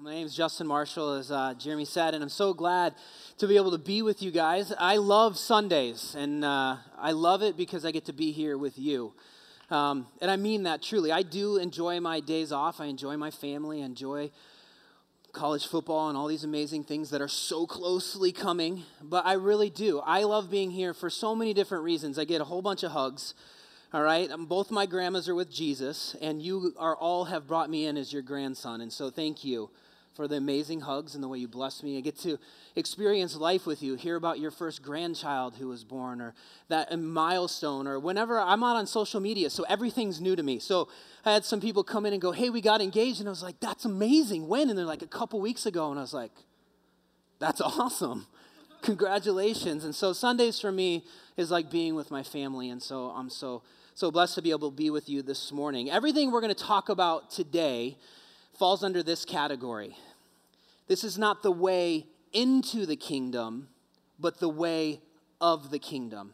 My name is Justin Marshall, as uh, Jeremy said, and I'm so glad to be able to be with you guys. I love Sundays, and uh, I love it because I get to be here with you. Um, and I mean that truly. I do enjoy my days off. I enjoy my family. I enjoy college football and all these amazing things that are so closely coming. But I really do. I love being here for so many different reasons. I get a whole bunch of hugs. All right, um, both my grandmas are with Jesus, and you are all have brought me in as your grandson, and so thank you for the amazing hugs and the way you bless me. I get to experience life with you, hear about your first grandchild who was born, or that milestone, or whenever I'm out on social media, so everything's new to me. So I had some people come in and go, "Hey, we got engaged," and I was like, "That's amazing! When?" And they're like, "A couple weeks ago," and I was like, "That's awesome." Congratulations. And so Sundays for me is like being with my family. And so I'm so so blessed to be able to be with you this morning. Everything we're going to talk about today falls under this category. This is not the way into the kingdom, but the way of the kingdom.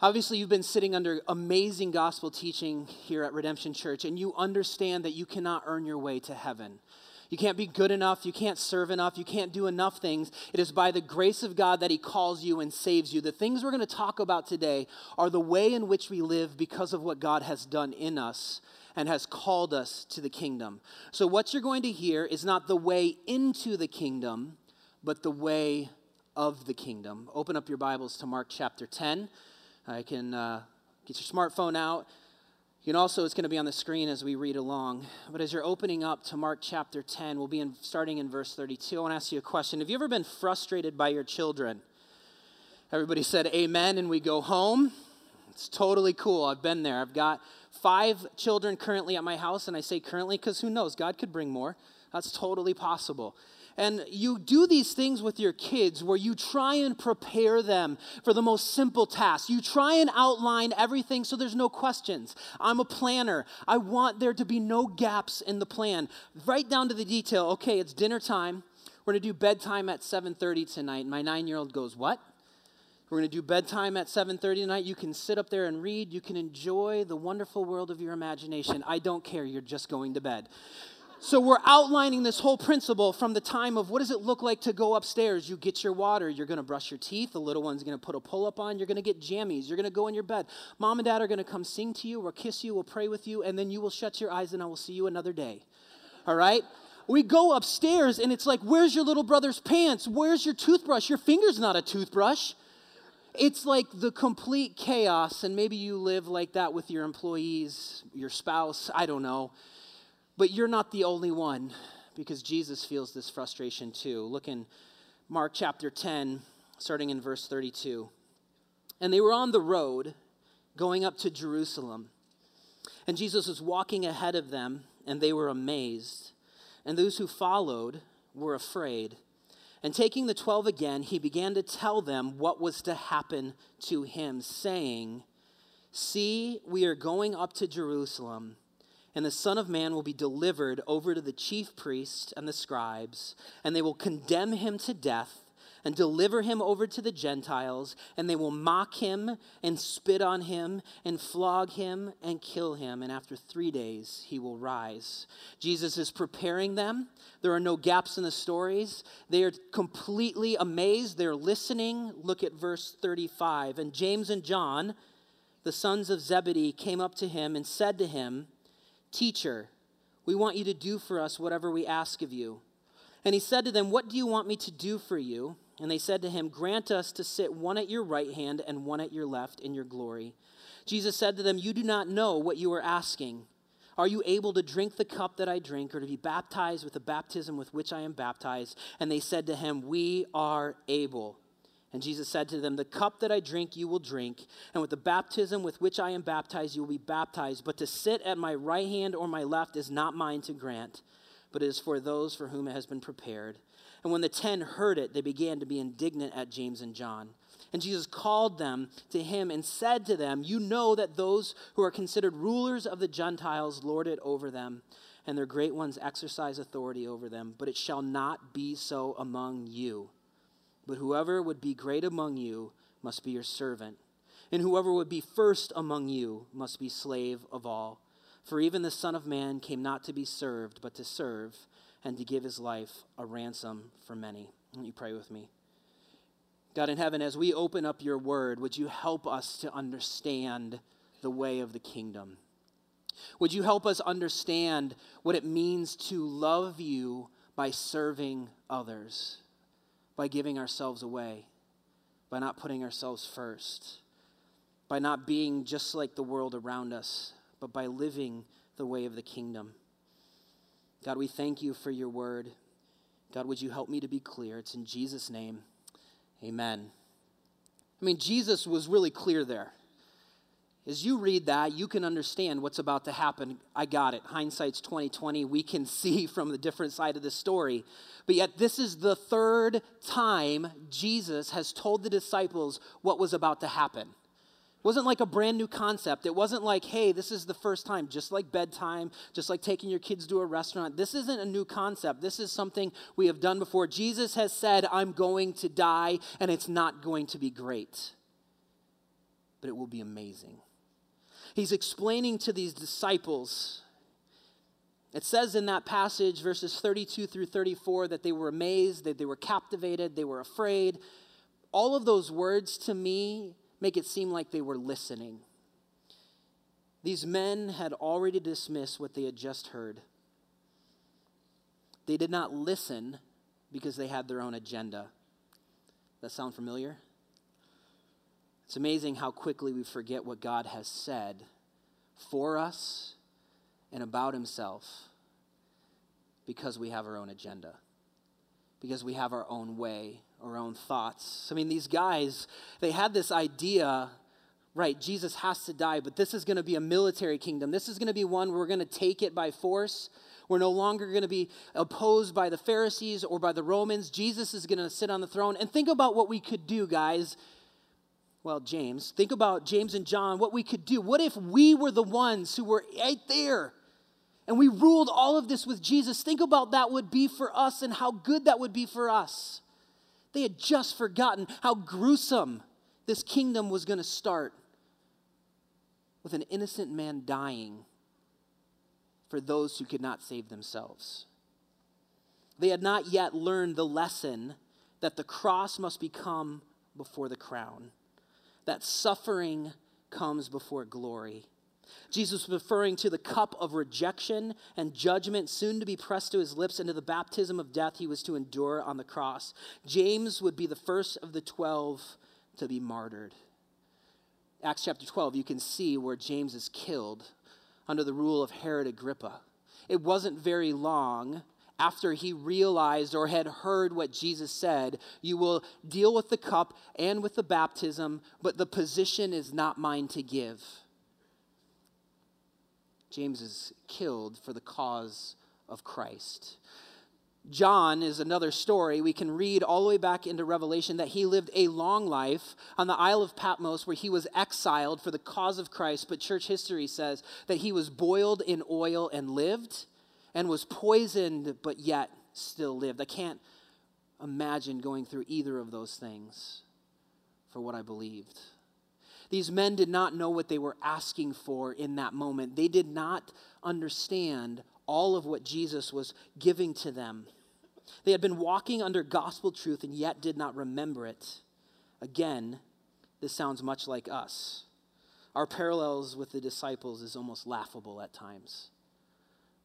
Obviously, you've been sitting under amazing gospel teaching here at Redemption Church, and you understand that you cannot earn your way to heaven. You can't be good enough. You can't serve enough. You can't do enough things. It is by the grace of God that He calls you and saves you. The things we're going to talk about today are the way in which we live because of what God has done in us and has called us to the kingdom. So, what you're going to hear is not the way into the kingdom, but the way of the kingdom. Open up your Bibles to Mark chapter 10. I can uh, get your smartphone out. Can also, it's going to be on the screen as we read along. But as you're opening up to Mark chapter 10, we'll be in, starting in verse 32. I want to ask you a question. Have you ever been frustrated by your children? Everybody said amen, and we go home. It's totally cool. I've been there. I've got five children currently at my house, and I say currently because who knows? God could bring more. That's totally possible. And you do these things with your kids where you try and prepare them for the most simple tasks. You try and outline everything so there's no questions. I'm a planner. I want there to be no gaps in the plan. Right down to the detail. Okay, it's dinner time. We're going to do bedtime at 7:30 tonight. My 9-year-old goes, "What?" We're going to do bedtime at 7:30 tonight. You can sit up there and read. You can enjoy the wonderful world of your imagination. I don't care. You're just going to bed. So we're outlining this whole principle from the time of what does it look like to go upstairs? You get your water, you're going to brush your teeth, the little one's going to put a pull-up on, you're going to get jammies, you're going to go in your bed. Mom and dad are going to come sing to you or kiss you or pray with you and then you will shut your eyes and I will see you another day. All right? We go upstairs and it's like, "Where's your little brother's pants? Where's your toothbrush? Your finger's not a toothbrush." It's like the complete chaos and maybe you live like that with your employees, your spouse, I don't know. But you're not the only one because Jesus feels this frustration too. Look in Mark chapter 10, starting in verse 32. And they were on the road going up to Jerusalem. And Jesus was walking ahead of them, and they were amazed. And those who followed were afraid. And taking the twelve again, he began to tell them what was to happen to him, saying, See, we are going up to Jerusalem and the Son of Man will be delivered over to the chief priests and the scribes, and they will condemn him to death and deliver him over to the Gentiles, and they will mock him and spit on him and flog him and kill him, and after three days he will rise. Jesus is preparing them. There are no gaps in the stories. They are completely amazed. They're listening. Look at verse 35. And James and John, the sons of Zebedee, came up to him and said to him, Teacher, we want you to do for us whatever we ask of you. And he said to them, What do you want me to do for you? And they said to him, Grant us to sit one at your right hand and one at your left in your glory. Jesus said to them, You do not know what you are asking. Are you able to drink the cup that I drink, or to be baptized with the baptism with which I am baptized? And they said to him, We are able. And Jesus said to them, The cup that I drink, you will drink, and with the baptism with which I am baptized, you will be baptized. But to sit at my right hand or my left is not mine to grant, but it is for those for whom it has been prepared. And when the ten heard it, they began to be indignant at James and John. And Jesus called them to him and said to them, You know that those who are considered rulers of the Gentiles lord it over them, and their great ones exercise authority over them. But it shall not be so among you. But whoever would be great among you must be your servant, and whoever would be first among you must be slave of all. For even the Son of Man came not to be served, but to serve, and to give his life a ransom for many. Will you pray with me? God in heaven, as we open up your word, would you help us to understand the way of the kingdom? Would you help us understand what it means to love you by serving others, by giving ourselves away, by not putting ourselves first, by not being just like the world around us, but by living the way of the kingdom? God, we thank you for your word. God, would you help me to be clear? It's in Jesus' name. Amen. I mean, Jesus was really clear there. As you read that, you can understand what's about to happen. I got it. Hindsight's 2020. We can see from the different side of the story. But yet this is the third time Jesus has told the disciples what was about to happen. It wasn't like a brand new concept. It wasn't like, hey, this is the first time, just like bedtime, just like taking your kids to a restaurant. This isn't a new concept. This is something we have done before. Jesus has said, I'm going to die, and it's not going to be great, but it will be amazing he's explaining to these disciples. It says in that passage, verses 32 through 34, that they were amazed, that they were captivated, they were afraid. All of those words to me make it seem like they were listening. These men had already dismissed what they had just heard. They did not listen because they had their own agenda. That sound familiar? It's amazing how quickly we forget what God has said for us and about Himself because we have our own agenda, because we have our own way, our own thoughts. I mean, these guys, they had this idea right, Jesus has to die, but this is going to be a military kingdom. This is going to be one where we're going to take it by force. We're no longer going to be opposed by the Pharisees or by the Romans. Jesus is going to sit on the throne. And think about what we could do, guys, well, James, think about James and John, what we could do. What if we were the ones who were right there and we ruled all of this with Jesus? Think about that would be for us and how good that would be for us. They had just forgotten how gruesome this kingdom was going to start with an innocent man dying for those who could not save themselves. They had not yet learned the lesson that the cross must become before the crown that suffering comes before glory. Jesus was referring to the cup of rejection and judgment soon to be pressed to his lips and to the baptism of death he was to endure on the cross. James would be the first of the 12 to be martyred. Acts chapter 12, you can see where James is killed under the rule of Herod Agrippa. It wasn't very long after he realized or had heard what Jesus said, You will deal with the cup and with the baptism, but the position is not mine to give. James is killed for the cause of Christ. John is another story. We can read all the way back into Revelation that he lived a long life on the Isle of Patmos where he was exiled for the cause of Christ, but church history says that he was boiled in oil and lived and was poisoned, but yet still lived. I can't imagine going through either of those things for what I believed. These men did not know what they were asking for in that moment. They did not understand all of what Jesus was giving to them. They had been walking under gospel truth and yet did not remember it. Again, this sounds much like us. Our parallels with the disciples is almost laughable at times.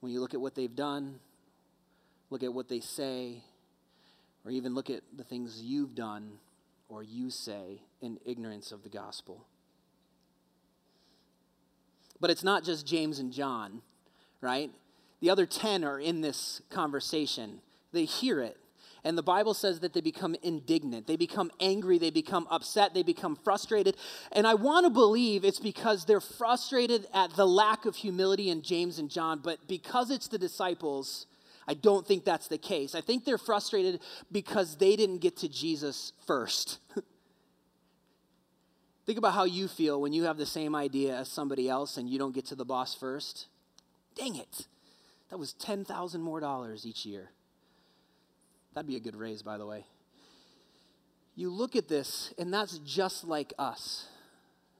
When you look at what they've done, look at what they say, or even look at the things you've done or you say in ignorance of the gospel. But it's not just James and John, right? The other 10 are in this conversation. They hear it. And the Bible says that they become indignant. They become angry. They become upset. They become frustrated. And I want to believe it's because they're frustrated at the lack of humility in James and John. But because it's the disciples, I don't think that's the case. I think they're frustrated because they didn't get to Jesus first. think about how you feel when you have the same idea as somebody else and you don't get to the boss first. Dang it. That was 10,000 more dollars each year. That'd be a good raise, by the way. You look at this, and that's just like us.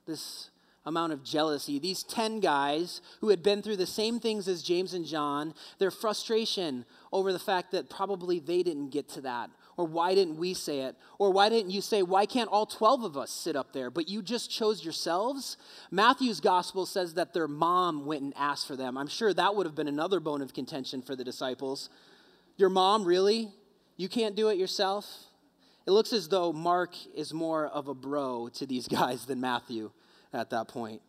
This amount of jealousy. These 10 guys who had been through the same things as James and John, their frustration over the fact that probably they didn't get to that. Or why didn't we say it? Or why didn't you say, why can't all 12 of us sit up there? But you just chose yourselves? Matthew's gospel says that their mom went and asked for them. I'm sure that would have been another bone of contention for the disciples. Your mom, really? You can't do it yourself? It looks as though Mark is more of a bro to these guys than Matthew at that point.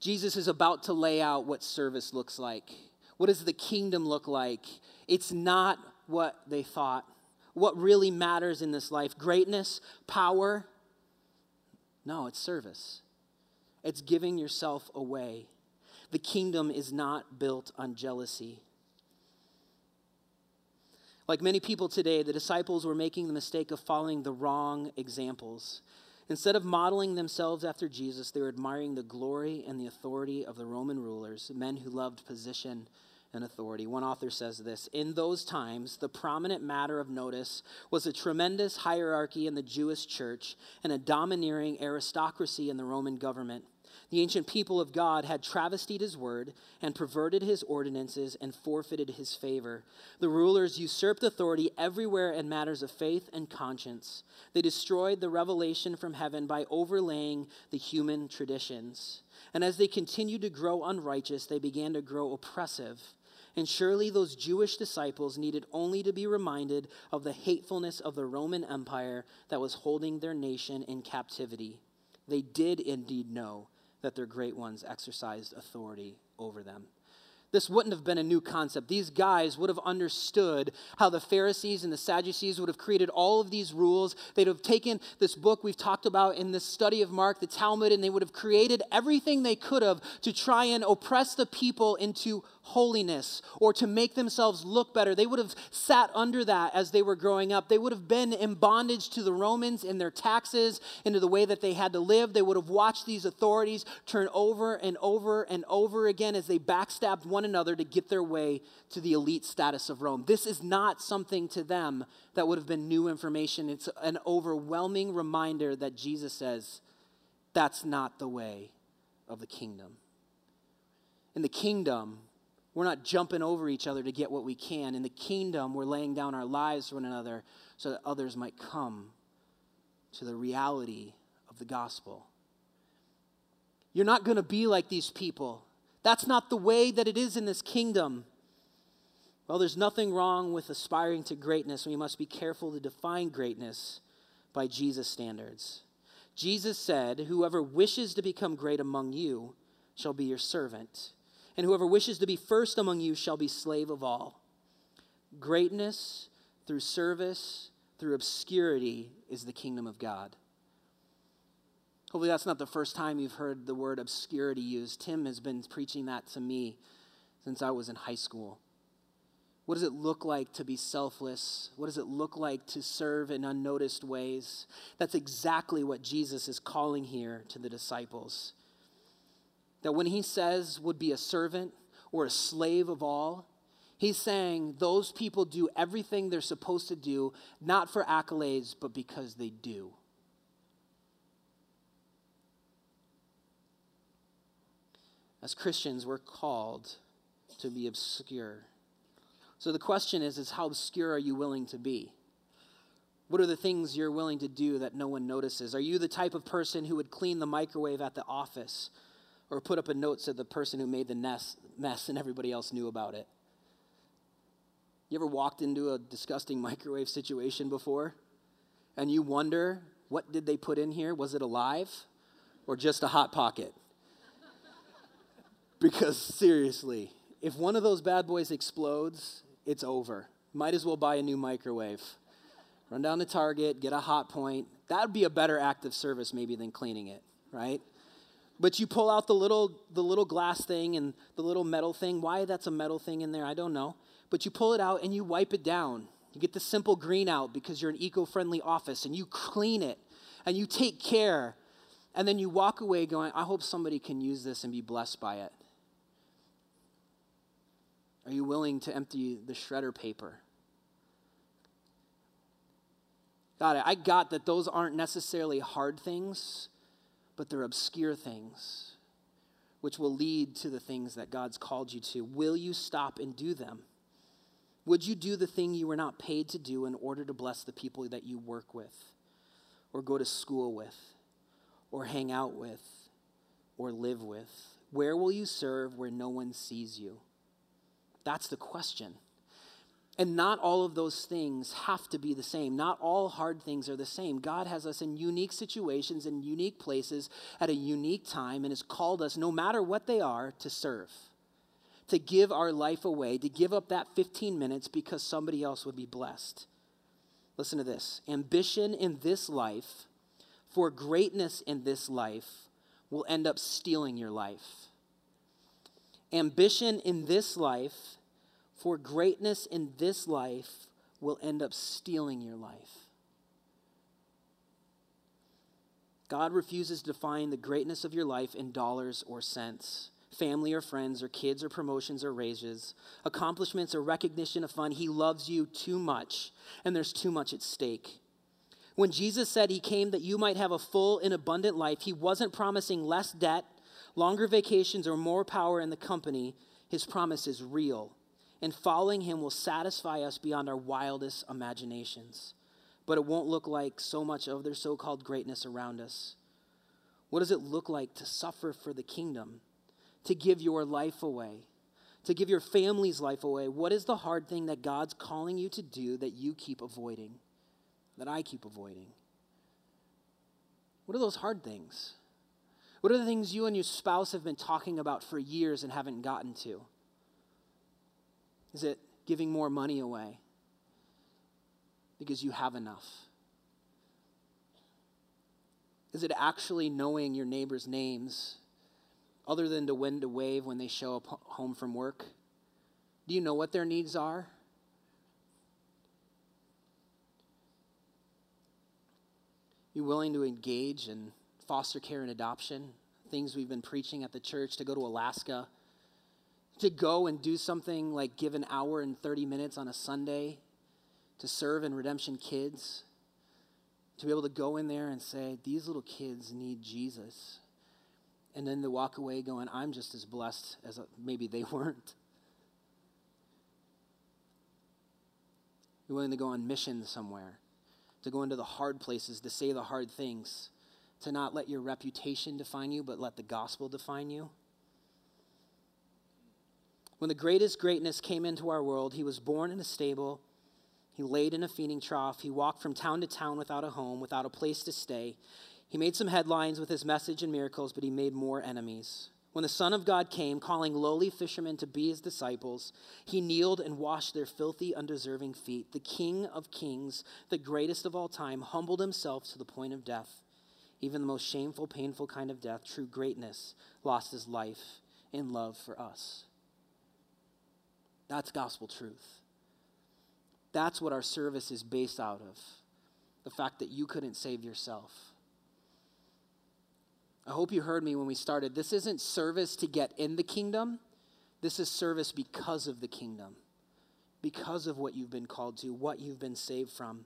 Jesus is about to lay out what service looks like. What does the kingdom look like? It's not what they thought. What really matters in this life greatness, power? No, it's service. It's giving yourself away. The kingdom is not built on jealousy. Like many people today, the disciples were making the mistake of following the wrong examples. Instead of modeling themselves after Jesus, they were admiring the glory and the authority of the Roman rulers, men who loved position and authority. One author says this In those times, the prominent matter of notice was a tremendous hierarchy in the Jewish church and a domineering aristocracy in the Roman government. The ancient people of God had travestied his word and perverted his ordinances and forfeited his favor. The rulers usurped authority everywhere in matters of faith and conscience. They destroyed the revelation from heaven by overlaying the human traditions. And as they continued to grow unrighteous, they began to grow oppressive. And surely those Jewish disciples needed only to be reminded of the hatefulness of the Roman Empire that was holding their nation in captivity. They did indeed know that their great ones exercised authority over them. This wouldn't have been a new concept. These guys would have understood how the Pharisees and the Sadducees would have created all of these rules. They'd have taken this book we've talked about in this study of Mark, the Talmud, and they would have created everything they could have to try and oppress the people into holiness or to make themselves look better. They would have sat under that as they were growing up. They would have been in bondage to the Romans in their taxes, into the way that they had to live. They would have watched these authorities turn over and over and over again as they backstabbed one another to get their way to the elite status of Rome. This is not something to them that would have been new information. It's an overwhelming reminder that Jesus says, that's not the way of the kingdom. In the kingdom, we're not jumping over each other to get what we can. In the kingdom, we're laying down our lives for one another so that others might come to the reality of the gospel. You're not going to be like these people. That's not the way that it is in this kingdom. Well, there's nothing wrong with aspiring to greatness. We must be careful to define greatness by Jesus' standards. Jesus said, Whoever wishes to become great among you shall be your servant and whoever wishes to be first among you shall be slave of all. Greatness through service, through obscurity, is the kingdom of God. Hopefully, that's not the first time you've heard the word obscurity used. Tim has been preaching that to me since I was in high school. What does it look like to be selfless? What does it look like to serve in unnoticed ways? That's exactly what Jesus is calling here to the disciples that when he says would be a servant or a slave of all, he's saying those people do everything they're supposed to do, not for accolades, but because they do. As Christians, we're called to be obscure. So the question is, is how obscure are you willing to be? What are the things you're willing to do that no one notices? Are you the type of person who would clean the microwave at the office or put up a note to the person who made the mess, mess and everybody else knew about it. You ever walked into a disgusting microwave situation before and you wonder, what did they put in here? Was it alive or just a hot pocket? Because seriously, if one of those bad boys explodes, it's over. Might as well buy a new microwave. Run down to Target, get a Hotpoint. That would be a better act of service maybe than cleaning it, right? But you pull out the little, the little glass thing and the little metal thing. Why that's a metal thing in there, I don't know. But you pull it out and you wipe it down. You get the simple green out because you're an eco friendly office and you clean it and you take care. And then you walk away going, I hope somebody can use this and be blessed by it. Are you willing to empty the shredder paper? Got it. I got that those aren't necessarily hard things but they're obscure things which will lead to the things that God's called you to. Will you stop and do them? Would you do the thing you were not paid to do in order to bless the people that you work with, or go to school with, or hang out with, or live with? Where will you serve where no one sees you? That's the question. And not all of those things have to be the same. Not all hard things are the same. God has us in unique situations, in unique places, at a unique time, and has called us, no matter what they are, to serve, to give our life away, to give up that 15 minutes because somebody else would be blessed. Listen to this ambition in this life, for greatness in this life, will end up stealing your life. Ambition in this life, for greatness in this life will end up stealing your life. God refuses to define the greatness of your life in dollars or cents, family or friends, or kids or promotions or raises, accomplishments or recognition of fun. He loves you too much, and there's too much at stake. When Jesus said he came that you might have a full and abundant life, he wasn't promising less debt, longer vacations, or more power in the company. His promise is real and following him will satisfy us beyond our wildest imaginations. But it won't look like so much of their so called greatness around us. What does it look like to suffer for the kingdom? To give your life away? To give your family's life away? What is the hard thing that God's calling you to do that you keep avoiding? That I keep avoiding? What are those hard things? What are the things you and your spouse have been talking about for years and haven't gotten to? Is it giving more money away because you have enough? Is it actually knowing your neighbor's names other than to when to wave when they show up home from work? Do you know what their needs are? You willing to engage in foster care and adoption? Things we've been preaching at the church to go to Alaska to go and do something like give an hour and 30 minutes on a Sunday to serve in Redemption Kids, to be able to go in there and say, These little kids need Jesus. And then to walk away going, I'm just as blessed as uh, maybe they weren't. You're willing to go on mission somewhere, to go into the hard places, to say the hard things, to not let your reputation define you, but let the gospel define you. When the greatest greatness came into our world, he was born in a stable. He laid in a feeding trough. He walked from town to town without a home, without a place to stay. He made some headlines with his message and miracles, but he made more enemies. When the Son of God came, calling lowly fishermen to be his disciples, he kneeled and washed their filthy, undeserving feet. The King of kings, the greatest of all time, humbled himself to the point of death, even the most shameful, painful kind of death, true greatness, lost his life in love for us. That's gospel truth. That's what our service is based out of the fact that you couldn't save yourself. I hope you heard me when we started. This isn't service to get in the kingdom, this is service because of the kingdom, because of what you've been called to, what you've been saved from.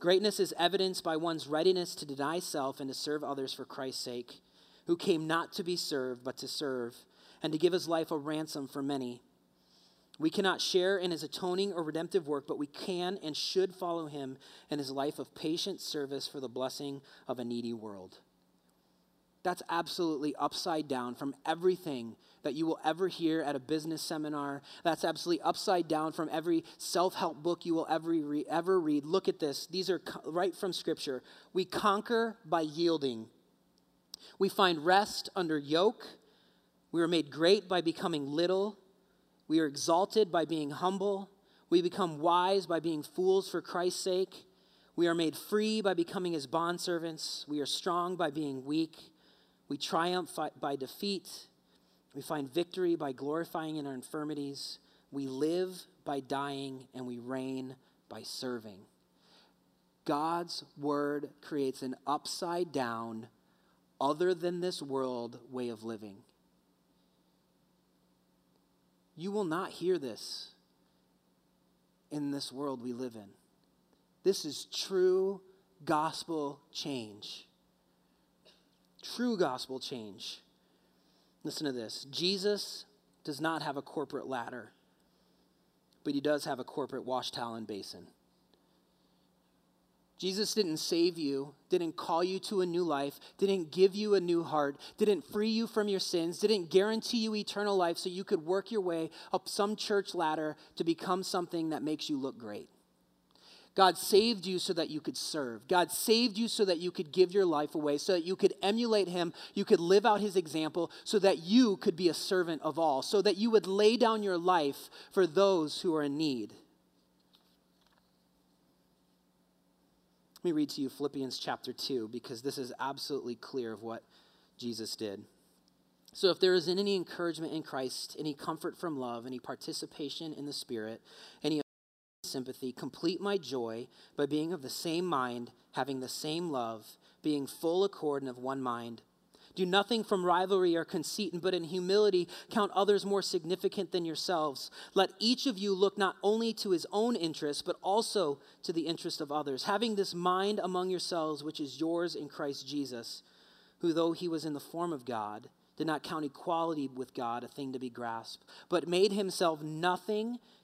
Greatness is evidenced by one's readiness to deny self and to serve others for Christ's sake, who came not to be served, but to serve, and to give his life a ransom for many. We cannot share in his atoning or redemptive work, but we can and should follow him in his life of patient service for the blessing of a needy world. That's absolutely upside down from everything that you will ever hear at a business seminar. That's absolutely upside down from every self help book you will ever, re- ever read. Look at this. These are co- right from Scripture. We conquer by yielding, we find rest under yoke. We are made great by becoming little. We are exalted by being humble. We become wise by being fools for Christ's sake. We are made free by becoming his bondservants. We are strong by being weak. We triumph by defeat. We find victory by glorifying in our infirmities. We live by dying, and we reign by serving. God's word creates an upside down, other than this world way of living. You will not hear this in this world we live in. This is true gospel change. True gospel change. Listen to this Jesus does not have a corporate ladder, but he does have a corporate wash towel and basin. Jesus didn't save you, didn't call you to a new life, didn't give you a new heart, didn't free you from your sins, didn't guarantee you eternal life so you could work your way up some church ladder to become something that makes you look great. God saved you so that you could serve. God saved you so that you could give your life away, so that you could emulate Him, you could live out His example, so that you could be a servant of all, so that you would lay down your life for those who are in need. Let me read to you Philippians chapter 2 because this is absolutely clear of what Jesus did. So, if there is any encouragement in Christ, any comfort from love, any participation in the Spirit, any sympathy, complete my joy by being of the same mind, having the same love, being full accord and of one mind. Do nothing from rivalry or conceit, but in humility count others more significant than yourselves. Let each of you look not only to his own interest, but also to the interest of others, having this mind among yourselves, which is yours in Christ Jesus, who, though he was in the form of God, did not count equality with God a thing to be grasped, but made himself nothing,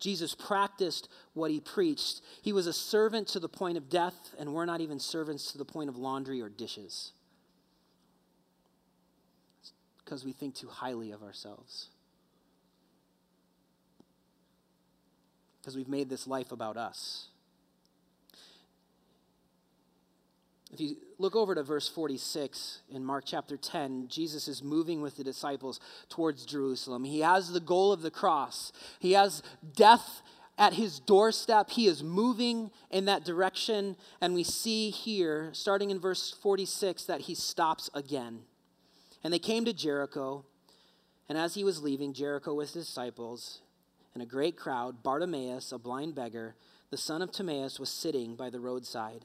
Jesus practiced what he preached. He was a servant to the point of death, and we're not even servants to the point of laundry or dishes because we think too highly of ourselves. Because we've made this life about us. If you look over to verse 46 in Mark chapter 10, Jesus is moving with the disciples towards Jerusalem. He has the goal of the cross, he has death at his doorstep. He is moving in that direction. And we see here, starting in verse 46, that he stops again. And they came to Jericho. And as he was leaving Jericho with his disciples and a great crowd, Bartimaeus, a blind beggar, the son of Timaeus, was sitting by the roadside.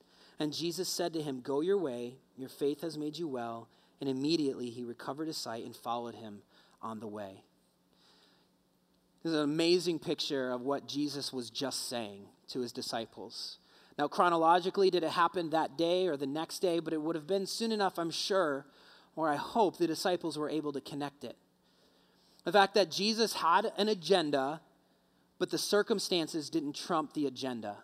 And Jesus said to him, Go your way, your faith has made you well. And immediately he recovered his sight and followed him on the way. This is an amazing picture of what Jesus was just saying to his disciples. Now, chronologically, did it happen that day or the next day? But it would have been soon enough, I'm sure, or I hope the disciples were able to connect it. The fact that Jesus had an agenda, but the circumstances didn't trump the agenda.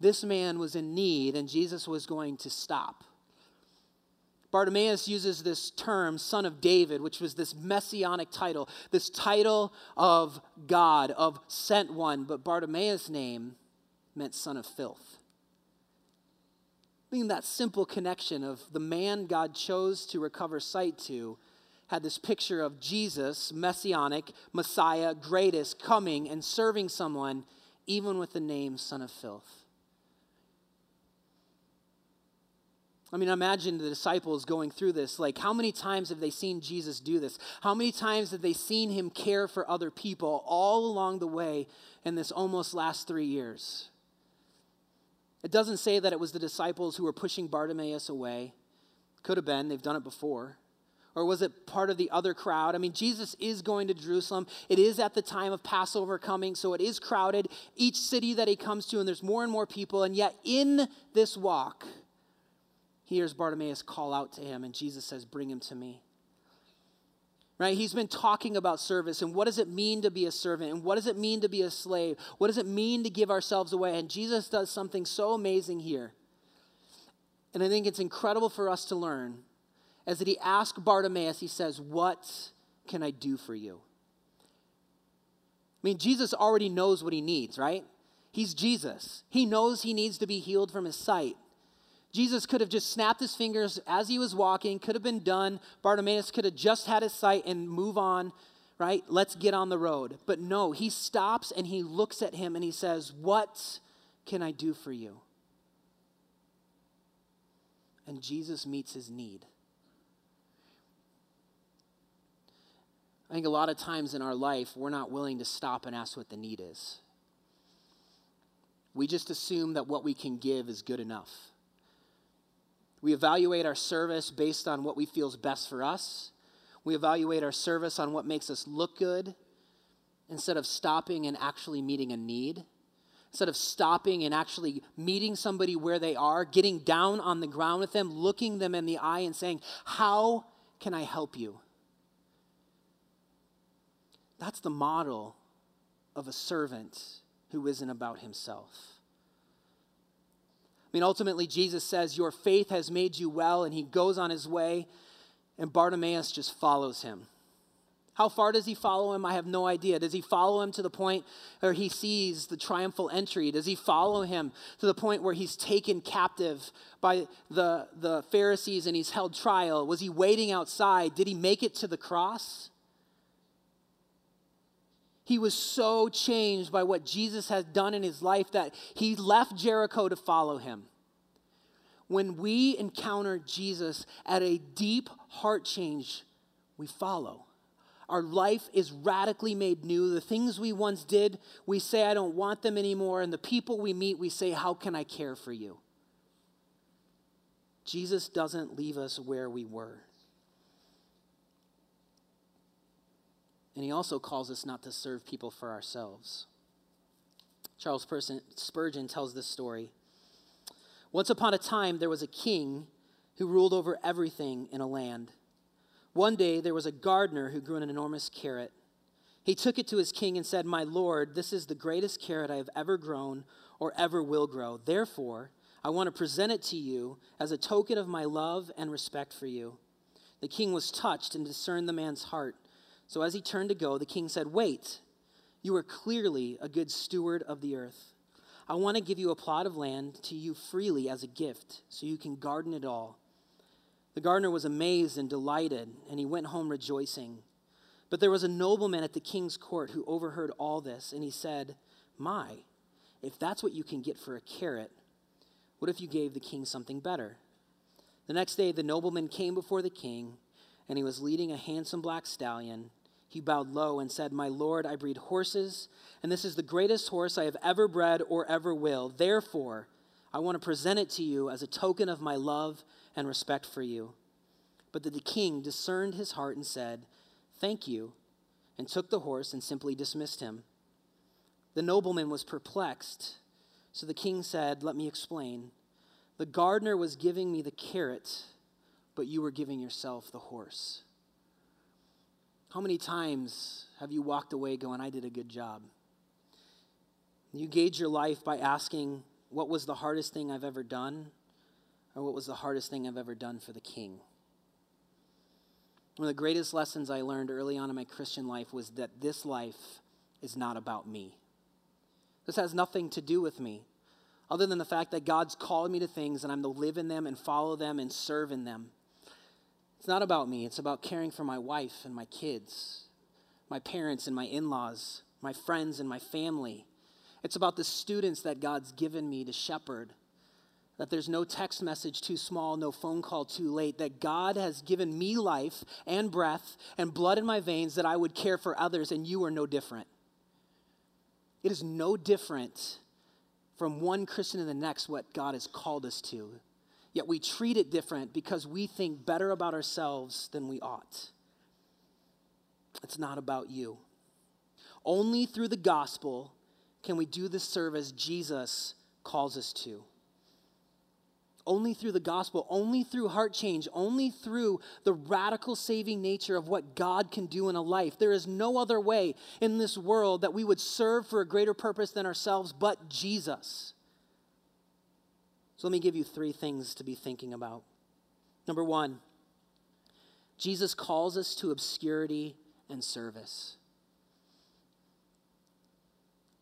This man was in need, and Jesus was going to stop. Bartimaeus uses this term, son of David, which was this messianic title, this title of God, of sent one, but Bartimaeus' name meant son of filth. Being that simple connection of the man God chose to recover sight to had this picture of Jesus, messianic, Messiah, greatest, coming and serving someone, even with the name Son of Filth. I mean, imagine the disciples going through this. Like, how many times have they seen Jesus do this? How many times have they seen him care for other people all along the way in this almost last three years? It doesn't say that it was the disciples who were pushing Bartimaeus away. Could have been, they've done it before. Or was it part of the other crowd? I mean, Jesus is going to Jerusalem. It is at the time of Passover coming, so it is crowded. Each city that he comes to, and there's more and more people. And yet, in this walk, he hears Bartimaeus call out to him, and Jesus says, Bring him to me right? He's been talking about service and what does it mean to be a servant and what does it mean to be a slave? What does it mean to give ourselves away? And Jesus does something so amazing here. And I think it's incredible for us to learn as that he asks Bartimaeus, he says, What can I do for you? I mean, Jesus already knows what he needs, right? He's Jesus. He knows he needs to be healed from his sight. Jesus could have just snapped his fingers as he was walking, could have been done. Bartimaeus could have just had his sight and move on, right? Let's get on the road. But no, he stops and he looks at him and he says, What can I do for you? And Jesus meets his need. I think a lot of times in our life, we're not willing to stop and ask what the need is. We just assume that what we can give is good enough. We evaluate our service based on what we feel is best for us. We evaluate our service on what makes us look good instead of stopping and actually meeting a need. Instead of stopping and actually meeting somebody where they are, getting down on the ground with them, looking them in the eye and saying, How can I help you? That's the model of a servant who isn't about himself. I mean, ultimately, Jesus says, Your faith has made you well, and he goes on his way, and Bartimaeus just follows him. How far does he follow him? I have no idea. Does he follow him to the point where he sees the triumphal entry? Does he follow him to the point where he's taken captive by the, the Pharisees and he's held trial? Was he waiting outside? Did he make it to the cross? He was so changed by what Jesus had done in his life that he left Jericho to follow him. When we encounter Jesus at a deep heart change, we follow. Our life is radically made new. The things we once did, we say, I don't want them anymore. And the people we meet, we say, How can I care for you? Jesus doesn't leave us where we were. And he also calls us not to serve people for ourselves. Charles Spurgeon tells this story. Once upon a time, there was a king who ruled over everything in a land. One day, there was a gardener who grew an enormous carrot. He took it to his king and said, My lord, this is the greatest carrot I have ever grown or ever will grow. Therefore, I want to present it to you as a token of my love and respect for you. The king was touched and discerned the man's heart. So as he turned to go, the king said, Wait, you are clearly a good steward of the earth. I want to give you a plot of land to you freely as a gift, so you can garden it all. The gardener was amazed and delighted, and he went home rejoicing. But there was a nobleman at the king's court who overheard all this, and he said, My, if that's what you can get for a carrot, what if you gave the king something better? The next day, the nobleman came before the king, and he was leading a handsome black stallion he bowed low and said, My Lord, I breed horses, and this is the greatest horse I have ever bred or ever will. Therefore, I want to present it to you as a token of my love and respect for you. But the king discerned his heart and said, Thank you, and took the horse and simply dismissed him. The nobleman was perplexed. So the king said, Let me explain. The gardener was giving me the carrot, but you were giving yourself the horse. How many times have you walked away going, I did a good job? You gauge your life by asking, What was the hardest thing I've ever done? Or what was the hardest thing I've ever done for the king? One of the greatest lessons I learned early on in my Christian life was that this life is not about me. This has nothing to do with me, other than the fact that God's called me to things and I'm to live in them and follow them and serve in them. It's not about me, it's about caring for my wife and my kids, my parents and my in laws, my friends and my family. It's about the students that God's given me to shepherd. That there's no text message too small, no phone call too late. That God has given me life and breath and blood in my veins that I would care for others, and you are no different. It is no different from one Christian to the next what God has called us to yet we treat it different because we think better about ourselves than we ought. It's not about you. Only through the gospel can we do the service Jesus calls us to. Only through the gospel, only through heart change, only through the radical saving nature of what God can do in a life. There is no other way in this world that we would serve for a greater purpose than ourselves but Jesus. So let me give you three things to be thinking about. Number one, Jesus calls us to obscurity and service.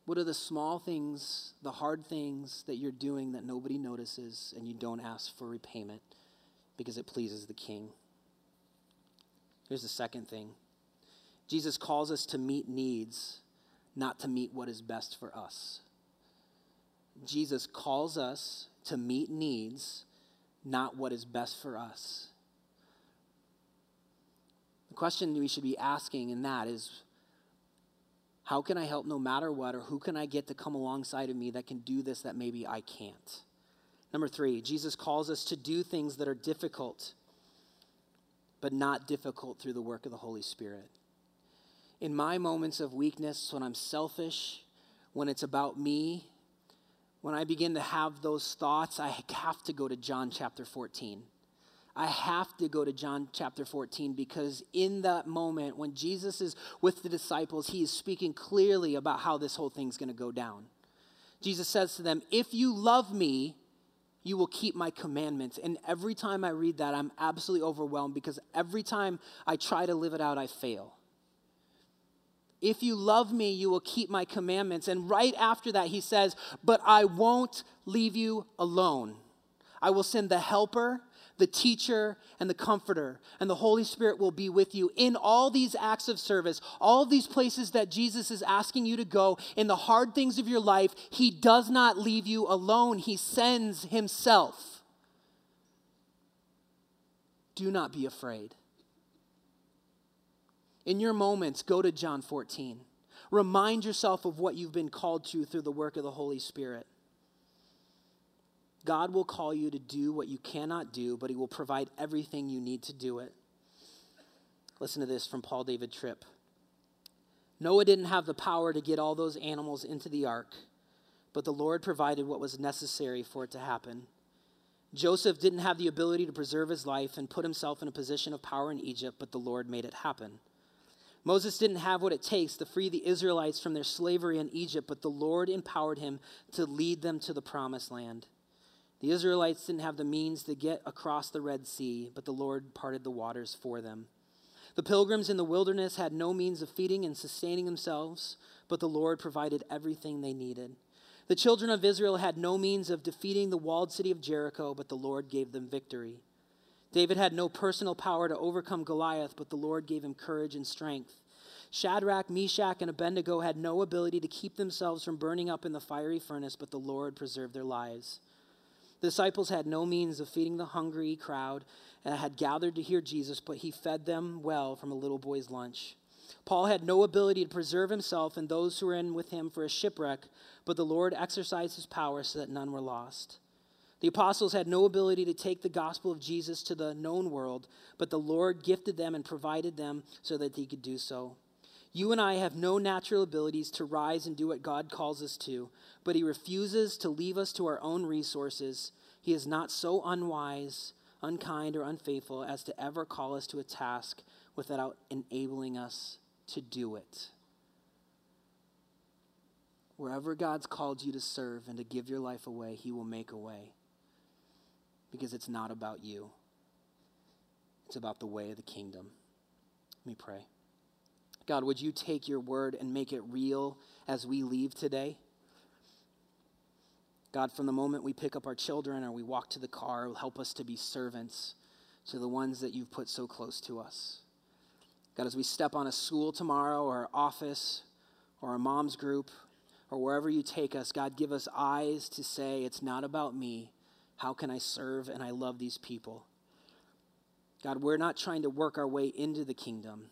What are the small things, the hard things that you're doing that nobody notices and you don't ask for repayment because it pleases the king? Here's the second thing Jesus calls us to meet needs, not to meet what is best for us. Jesus calls us to meet needs, not what is best for us. The question we should be asking in that is how can I help no matter what, or who can I get to come alongside of me that can do this that maybe I can't? Number three, Jesus calls us to do things that are difficult, but not difficult through the work of the Holy Spirit. In my moments of weakness, when I'm selfish, when it's about me, when I begin to have those thoughts, I have to go to John chapter 14. I have to go to John chapter 14 because in that moment when Jesus is with the disciples, he is speaking clearly about how this whole thing's going to go down. Jesus says to them, If you love me, you will keep my commandments. And every time I read that, I'm absolutely overwhelmed because every time I try to live it out, I fail. If you love me, you will keep my commandments. And right after that, he says, But I won't leave you alone. I will send the helper the teacher and the comforter, and the Holy Spirit will be with you in all these acts of service, all these places that Jesus is asking you to go, in the hard things of your life. He does not leave you alone, He sends Himself. Do not be afraid. In your moments, go to John 14. Remind yourself of what you've been called to through the work of the Holy Spirit. God will call you to do what you cannot do, but He will provide everything you need to do it. Listen to this from Paul David Tripp. Noah didn't have the power to get all those animals into the ark, but the Lord provided what was necessary for it to happen. Joseph didn't have the ability to preserve his life and put himself in a position of power in Egypt, but the Lord made it happen. Moses didn't have what it takes to free the Israelites from their slavery in Egypt, but the Lord empowered him to lead them to the promised land. The Israelites didn't have the means to get across the Red Sea, but the Lord parted the waters for them. The pilgrims in the wilderness had no means of feeding and sustaining themselves, but the Lord provided everything they needed. The children of Israel had no means of defeating the walled city of Jericho, but the Lord gave them victory. David had no personal power to overcome Goliath, but the Lord gave him courage and strength. Shadrach, Meshach, and Abednego had no ability to keep themselves from burning up in the fiery furnace, but the Lord preserved their lives. The disciples had no means of feeding the hungry crowd and had gathered to hear Jesus, but he fed them well from a little boy's lunch. Paul had no ability to preserve himself and those who were in with him for a shipwreck, but the Lord exercised his power so that none were lost. The apostles had no ability to take the gospel of Jesus to the known world, but the Lord gifted them and provided them so that they could do so. You and I have no natural abilities to rise and do what God calls us to, but He refuses to leave us to our own resources. He is not so unwise, unkind, or unfaithful as to ever call us to a task without enabling us to do it. Wherever God's called you to serve and to give your life away, He will make a way. Because it's not about you, it's about the way of the kingdom. Let me pray. God, would you take your word and make it real as we leave today? God, from the moment we pick up our children or we walk to the car, help us to be servants to the ones that you've put so close to us. God, as we step on a school tomorrow or office or a mom's group or wherever you take us, God, give us eyes to say, it's not about me. How can I serve and I love these people? God, we're not trying to work our way into the kingdom.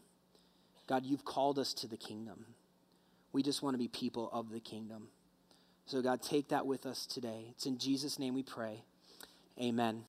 God, you've called us to the kingdom. We just want to be people of the kingdom. So, God, take that with us today. It's in Jesus' name we pray. Amen.